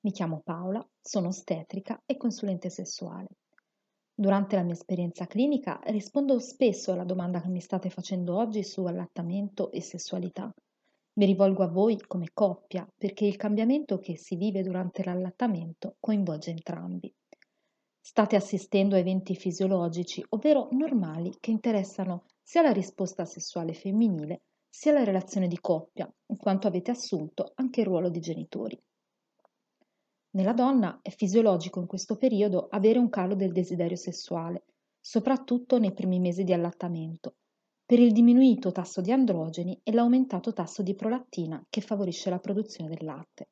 mi chiamo Paola, sono ostetrica e consulente sessuale. Durante la mia esperienza clinica rispondo spesso alla domanda che mi state facendo oggi su allattamento e sessualità. Mi rivolgo a voi come coppia perché il cambiamento che si vive durante l'allattamento coinvolge entrambi. State assistendo a eventi fisiologici, ovvero normali, che interessano sia la risposta sessuale femminile sia la relazione di coppia, in quanto avete assunto anche il ruolo di genitori. Nella donna è fisiologico in questo periodo avere un calo del desiderio sessuale, soprattutto nei primi mesi di allattamento, per il diminuito tasso di androgeni e l'aumentato tasso di prolattina che favorisce la produzione del latte.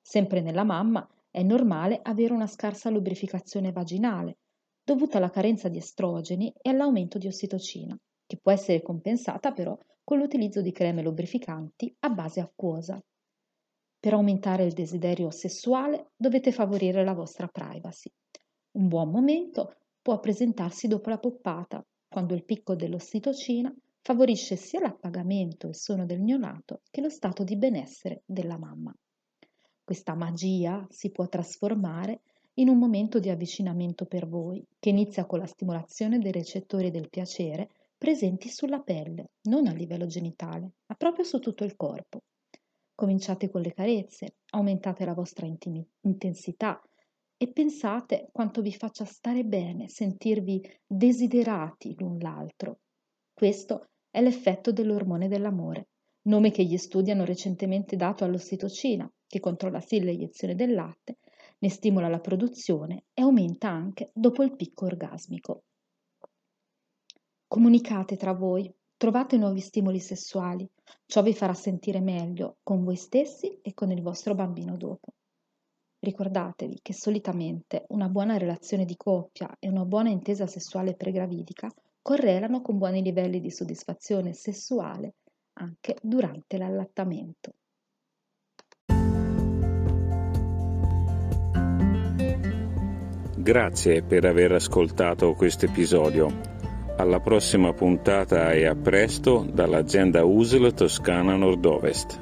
Sempre nella mamma è normale avere una scarsa lubrificazione vaginale, dovuta alla carenza di estrogeni e all'aumento di ossitocina, che può essere compensata però con l'utilizzo di creme lubrificanti a base acquosa. Per aumentare il desiderio sessuale dovete favorire la vostra privacy. Un buon momento può presentarsi dopo la poppata, quando il picco dell'ossitocina favorisce sia l'appagamento e il sonno del neonato che lo stato di benessere della mamma. Questa magia si può trasformare in un momento di avvicinamento per voi, che inizia con la stimolazione dei recettori del piacere presenti sulla pelle, non a livello genitale, ma proprio su tutto il corpo. Cominciate con le carezze, aumentate la vostra intimi- intensità e pensate quanto vi faccia stare bene sentirvi desiderati l'un l'altro. Questo è l'effetto dell'ormone dell'amore, nome che gli studi hanno recentemente dato all'ossitocina, che controlla sì l'iniezione del latte, ne stimola la produzione e aumenta anche dopo il picco orgasmico. Comunicate tra voi, Trovate nuovi stimoli sessuali, ciò vi farà sentire meglio con voi stessi e con il vostro bambino dopo. Ricordatevi che solitamente una buona relazione di coppia e una buona intesa sessuale pregravidica correlano con buoni livelli di soddisfazione sessuale anche durante l'allattamento. Grazie per aver ascoltato questo episodio. Alla prossima puntata e a presto dall'azienda USL Toscana Nord-Ovest.